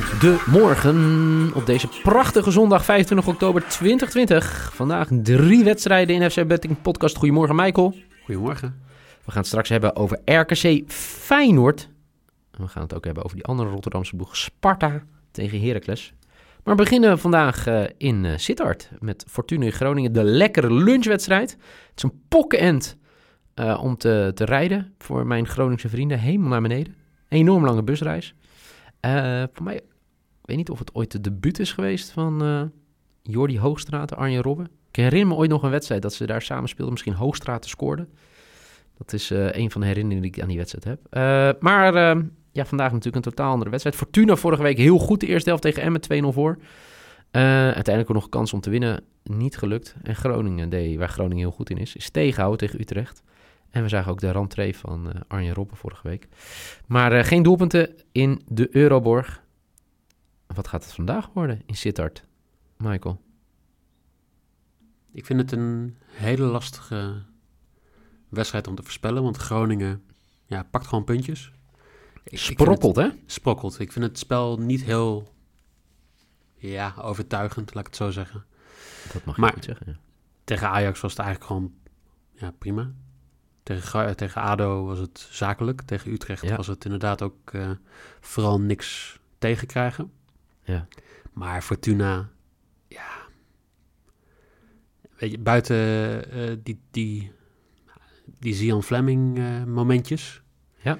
Goedemorgen op deze prachtige zondag 25 oktober 2020. Vandaag drie wedstrijden in FC Betting Podcast. Goedemorgen Michael. Goedemorgen. We gaan het straks hebben over RKC Feyenoord. En we gaan het ook hebben over die andere Rotterdamse boeg Sparta tegen Heracles. Maar we beginnen vandaag uh, in uh, Sittard met Fortuna in Groningen. De lekkere lunchwedstrijd. Het is een pokkenend uh, om te, te rijden voor mijn Groningse vrienden. Helemaal naar beneden. Enorm lange busreis. Uh, voor mij, ik weet niet of het ooit de debuut is geweest van uh, Jordi Hoogstraat en Arjen Robben. Ik herinner me ooit nog een wedstrijd dat ze daar samen speelden. Misschien Hoogstraat scoorde. Dat is uh, een van de herinneringen die ik aan die wedstrijd heb. maar ja, vandaag natuurlijk een totaal andere wedstrijd. Fortuna vorige week heel goed de eerste helft tegen Emmen 2-0 voor. uiteindelijk ook nog kans om te winnen. Niet gelukt. En Groningen waar Groningen heel goed in is, is tegenhouden tegen Utrecht. En we zagen ook de rentree van Arjen Robben vorige week. Maar geen doelpunten in de Euroborg. Wat gaat het vandaag worden in Sittard, Michael? Ik vind het een hele lastige wedstrijd om te voorspellen. Want Groningen ja, pakt gewoon puntjes. Sprokkelt, het, hè? Sprokkelt. Ik vind het spel niet heel ja, overtuigend, laat ik het zo zeggen. Dat mag maar je niet zeggen, ja. tegen Ajax was het eigenlijk gewoon ja, prima. Tegen, tegen ADO was het zakelijk. Tegen Utrecht ja. was het inderdaad ook uh, vooral niks tegenkrijgen. Ja. Maar Fortuna, ja... Weet je, buiten uh, die, die, die Zion Fleming uh, momentjes... Ja.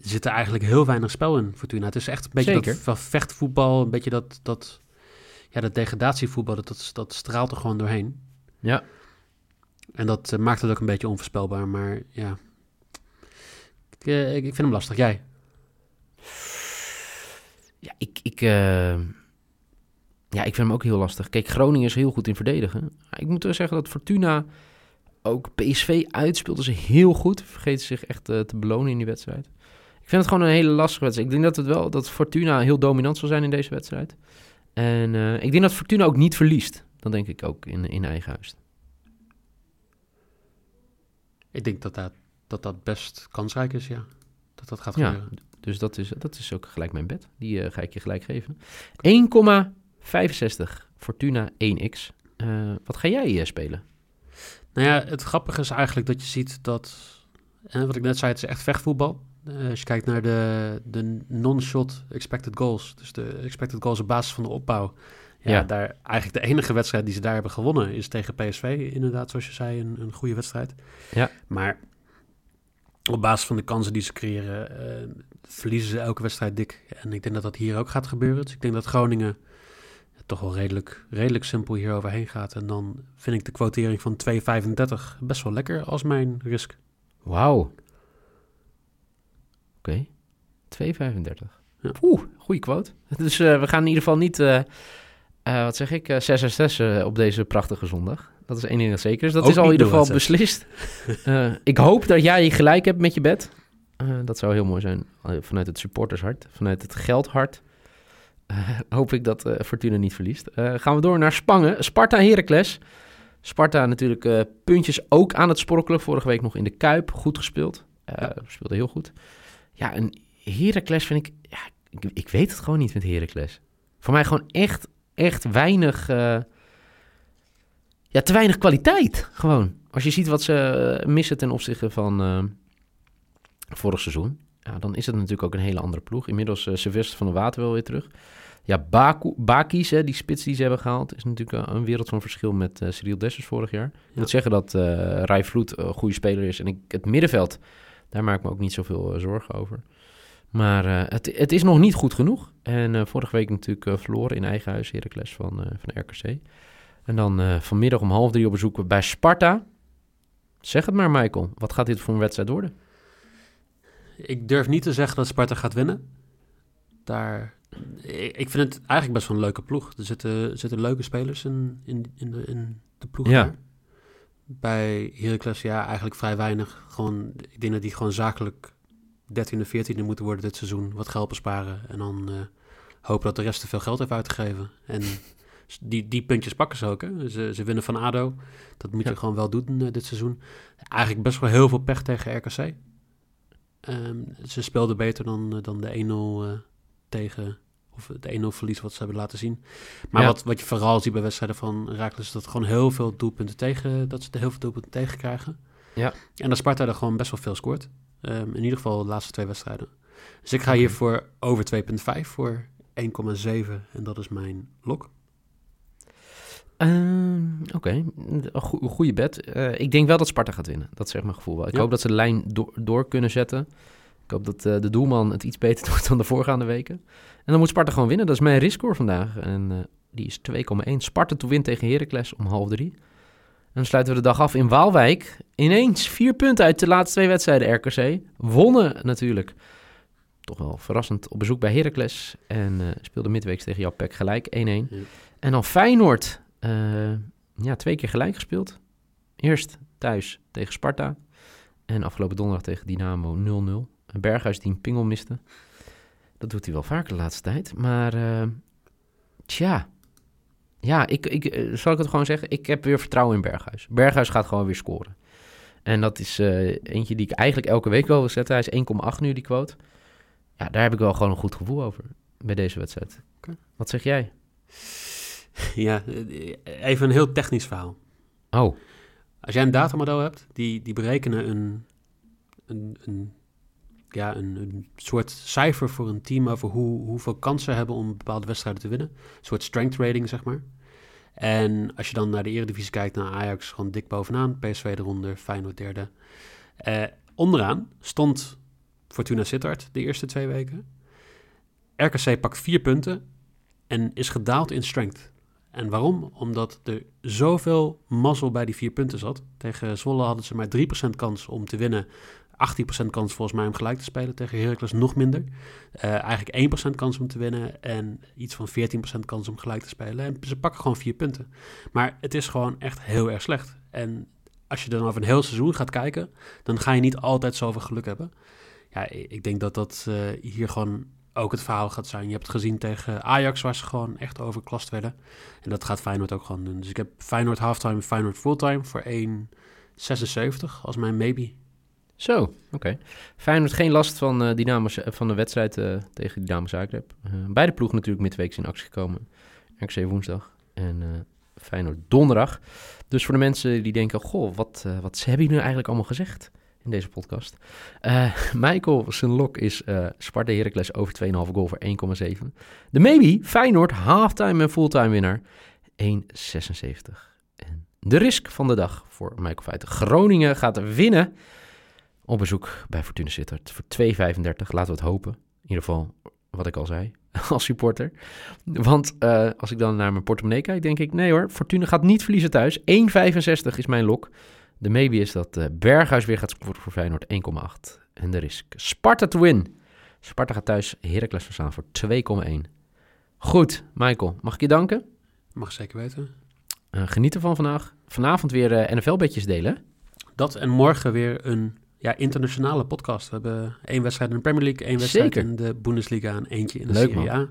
zit er eigenlijk heel weinig spel in Fortuna. Het is echt een beetje Zeker. dat vechtvoetbal, een beetje dat... dat ja, dat degradatievoetbal, dat, dat, dat straalt er gewoon doorheen. Ja. En dat uh, maakt het ook een beetje onvoorspelbaar. Maar ja, ik, ik, ik, vind hem lastig. Jij? Ja, ik, ik, uh, ja, ik vind hem ook heel lastig. Kijk, Groningen is heel goed in verdedigen. Ik moet wel zeggen dat Fortuna ook PSV uitspeelde ze heel goed. Vergeten zich echt te belonen in die wedstrijd. Ik vind het gewoon een hele lastige wedstrijd. Ik denk dat het wel dat Fortuna heel dominant zal zijn in deze wedstrijd. En ik denk dat Fortuna ook niet verliest. Dan denk ik ook in, in eigen huis. Ik denk dat dat, dat dat best kansrijk is, ja. Dat dat gaat gebeuren. Ja, dus dat is, dat is ook gelijk mijn bed. Die uh, ga ik je gelijk geven. 1,65 Fortuna 1x. Uh, wat ga jij uh, spelen? Nou ja, het grappige is eigenlijk dat je ziet dat... En wat ik net zei, het is echt vechtvoetbal. als je kijkt naar de, de non-shot expected goals. Dus de expected goals op basis van de opbouw. Ja, ja, daar eigenlijk de enige wedstrijd die ze daar hebben gewonnen is tegen PSV. Inderdaad, zoals je zei, een, een goede wedstrijd. Ja. Maar op basis van de kansen die ze creëren, uh, verliezen ze elke wedstrijd dik. En ik denk dat dat hier ook gaat gebeuren. Dus ik denk dat Groningen toch wel redelijk, redelijk simpel hier overheen gaat. En dan vind ik de quotering van 2,35 best wel lekker als mijn risk. Wauw. Oké. Okay. 2,35. Ja. Oeh, goede quote. Dus uh, we gaan in ieder geval niet... Uh, uh, wat zeg ik? Uh, 6 6 uh, op deze prachtige zondag. Dat is één ding dat zeker is. Dat Ook is al in ieder geval 0-6. beslist. Uh, ik hoop dat jij gelijk hebt met je bed. Uh, dat zou heel mooi zijn. Vanuit het supportershart. Vanuit het geldhart. Hoop ik dat Fortuna niet verliest. Gaan we door naar Spangen. Sparta Heracles. Sparta natuurlijk puntjes ook aan het sprokkelen. Vorige week nog in de Kuip. Goed gespeeld. Ja. Speelde heel goed. Ja, en Heracles vind ik... Ja, ik... Ik weet het gewoon niet met Heracles. Voor mij gewoon echt, echt weinig... Uh, ja, te weinig kwaliteit. Gewoon. Als je ziet wat ze uh, missen ten opzichte van uh, vorig seizoen. Ja, dan is het natuurlijk ook een hele andere ploeg. Inmiddels uh, Sylvester van der Water wel weer terug. Ja, Baku, Bakis, hè, die spits die ze hebben gehaald, is natuurlijk een wereld van verschil met uh, Cyril Dessers vorig jaar. Ik ja. moet zeggen dat uh, Rai Vloed een goede speler is. En ik, het middenveld, daar maak ik me ook niet zoveel zorgen over. Maar eh, het, het is nog niet goed genoeg. En eh, vorige week natuurlijk eh, verloren in eigen huis, Heracles van, van RKC. En dan vanmiddag om half drie op bezoek bij Sparta. Zeg het maar, Michael. Wat gaat dit voor een wedstrijd worden? Ik durf niet te zeggen dat Sparta gaat winnen. Daar, ik ik vind het eigenlijk best wel een leuke ploeg. Er zitten, zitten leuke spelers in, in, in, de, in de ploeg. Ja. daar. Bij Heracles, ja, eigenlijk vrij weinig. Gewoon, ik denk dat die gewoon zakelijk 13e, 14e moeten worden dit seizoen. Wat geld besparen. En dan eh, hopen dat de rest te veel geld heeft uitgegeven. En die, die puntjes pakken ze ook. Hè. Ze, ze winnen van ADO. Dat moet Ja. je gewoon wel doen eh, dit seizoen. Eigenlijk best wel heel veel pech tegen RKC. Ehm, ze speelden beter dan, eh, dan de 1-0 eh, tegen... Of het 1-0 verlies wat ze hebben laten zien. Maar Ja. wat, wat je vooral ziet bij wedstrijden van Raakles... is dat gewoon heel veel doelpunten tegen... dat ze heel veel doelpunten tegen krijgen. Ja. En dat Sparta er gewoon best wel veel scoort. Ehm, in ieder geval de laatste twee wedstrijden. Dus ik ga hier voor over 2,5 voor 1,7. En dat is mijn lok. Ehm, Oké, een goe- goede bet. Eh, ik denk wel dat Sparta gaat winnen. Dat is echt mijn gevoel wel. Ik Ja. hoop dat ze de lijn door, door kunnen zetten. Ik hoop dat eh, de doelman het iets beter doet dan de voorgaande weken. En dan moet Sparta gewoon winnen. Dat is mijn riskscore vandaag. En eh, die is 2,1. Sparta to win tegen Heracles om half drie. En dan sluiten we de dag af in Waalwijk. Ineens vier punten uit de laatste twee wedstrijden RKC. Wonnen natuurlijk. Toch wel verrassend op bezoek bij Heracles. En eh speelde midweeks tegen Japek gelijk 1-1. Ja. En dan Feyenoord. eh, ja, twee keer gelijk gespeeld. Eerst thuis tegen Sparta. En afgelopen donderdag tegen Dynamo 0-0. Een Berghuis die een pingel miste. Dat doet hij wel vaker de laatste tijd. Maar eh, tja. Ja, ik, ik, eh, zal ik het gewoon zeggen? Ik heb weer vertrouwen in Berghuis. Berghuis gaat gewoon weer scoren. En dat is eh, eentje die ik eigenlijk elke week wel wil zetten. Hij is 1,8 nu, die quote. Ja, daar heb ik wel gewoon een goed gevoel over bij deze wedstrijd. Wat zeg jij? Ja, eh, even een heel technisch verhaal. Oh, Als jij een datamodel hebt, die, die berekenen een, een, een, ja, een, soort cijfer voor een team over hoe, hoeveel kansen hebben om bepaalde wedstrijden te winnen. Een soort strength rating, zeg maar. En als je dan naar de Eredivisie kijkt, naar Ajax gewoon dik bovenaan, PSV eronder, Feyenoord derde. Eh, onderaan stond Fortuna Sittard de eerste twee weken. RKC pakt vier punten en is gedaald in strength. En waarom? Omdat er zoveel mazzel bij die vier punten zat. Tegen Zwolle hadden ze maar 3% kans om te winnen. 18% kans volgens mij om gelijk te spelen. Tegen Heracles nog minder. Eh, eigenlijk 1% kans om te winnen en iets van 14% kans om gelijk te spelen. En ze pakken gewoon vier punten. Maar het is gewoon echt heel erg slecht. En als je dan over een heel seizoen gaat kijken, dan ga je niet altijd zoveel geluk hebben. Ja, ik denk dat dat eh, hier gewoon ook het verhaal gaat zijn. Je hebt het gezien tegen Ajax, waar ze gewoon echt overklast werden. En dat gaat Feyenoord ook gewoon doen. Dus ik heb Feyenoord halftime en Feyenoord fulltime voor 1,76 als mijn maybe. Zo, oké. Feyenoord geen last van, eh Dynamo, Z- van de wedstrijd eh, tegen Dynamo Zagreb. Eh, beide ploegen natuurlijk midweeks in actie gekomen. RKC woensdag en eh Feyenoord donderdag. Dus voor de mensen die denken, goh, wat, eh, wat hebben jullie nu eigenlijk allemaal gezegd in deze podcast? Eh, Michael, zijn lok is eh Sparta Heracles over 2,5 goal voor 1,7. De maybe, Feyenoord, halftime en fulltime winnaar, 1,76. En de risk van de dag voor Michael Feiten. Groningen gaat winnen op bezoek bij Fortuna Sittard voor 2,35. Laten we het hopen. In ieder geval, wat ik al zei, als supporter. Want eh, als ik dan naar mijn portemonnee kijk, denk ik... nee hoor, Fortuna gaat niet verliezen thuis. 1,65 is mijn lok. De maybe is dat eh, Berghuis weer gaat scoren voor Feyenoord 1,8. En de risk Sparta to win. Sparta gaat thuis Heracles verstaan voor 2,1. Goed, Michael, mag ik je danken? Mag zeker weten. Eh, geniet ervan vandaag. Vanavond weer NFL-bedjes delen. Dat en morgen weer een ja, internationale podcast. We hebben één wedstrijd in de Premier League, één wedstrijd Zeker. in de Bundesliga en eentje in de Leuk, Serie A.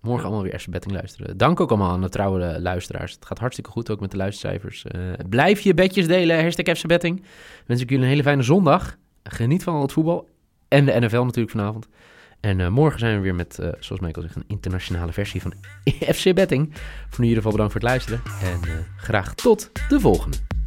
Morgen allemaal weer FC Betting luisteren. Dank ook allemaal aan de trouwe luisteraars. Het gaat hartstikke goed ook met de luistercijfers. Eh, blijf je bedjes delen, hashtag FC Betting. Wens ik jullie een hele fijne zondag. Geniet van al het voetbal. En de NFL natuurlijk vanavond. En eh, morgen zijn we weer met, eh, zoals Michael zegt, een internationale versie van FC Betting. Voor nu in ieder geval bedankt voor het luisteren. En graag tot de volgende.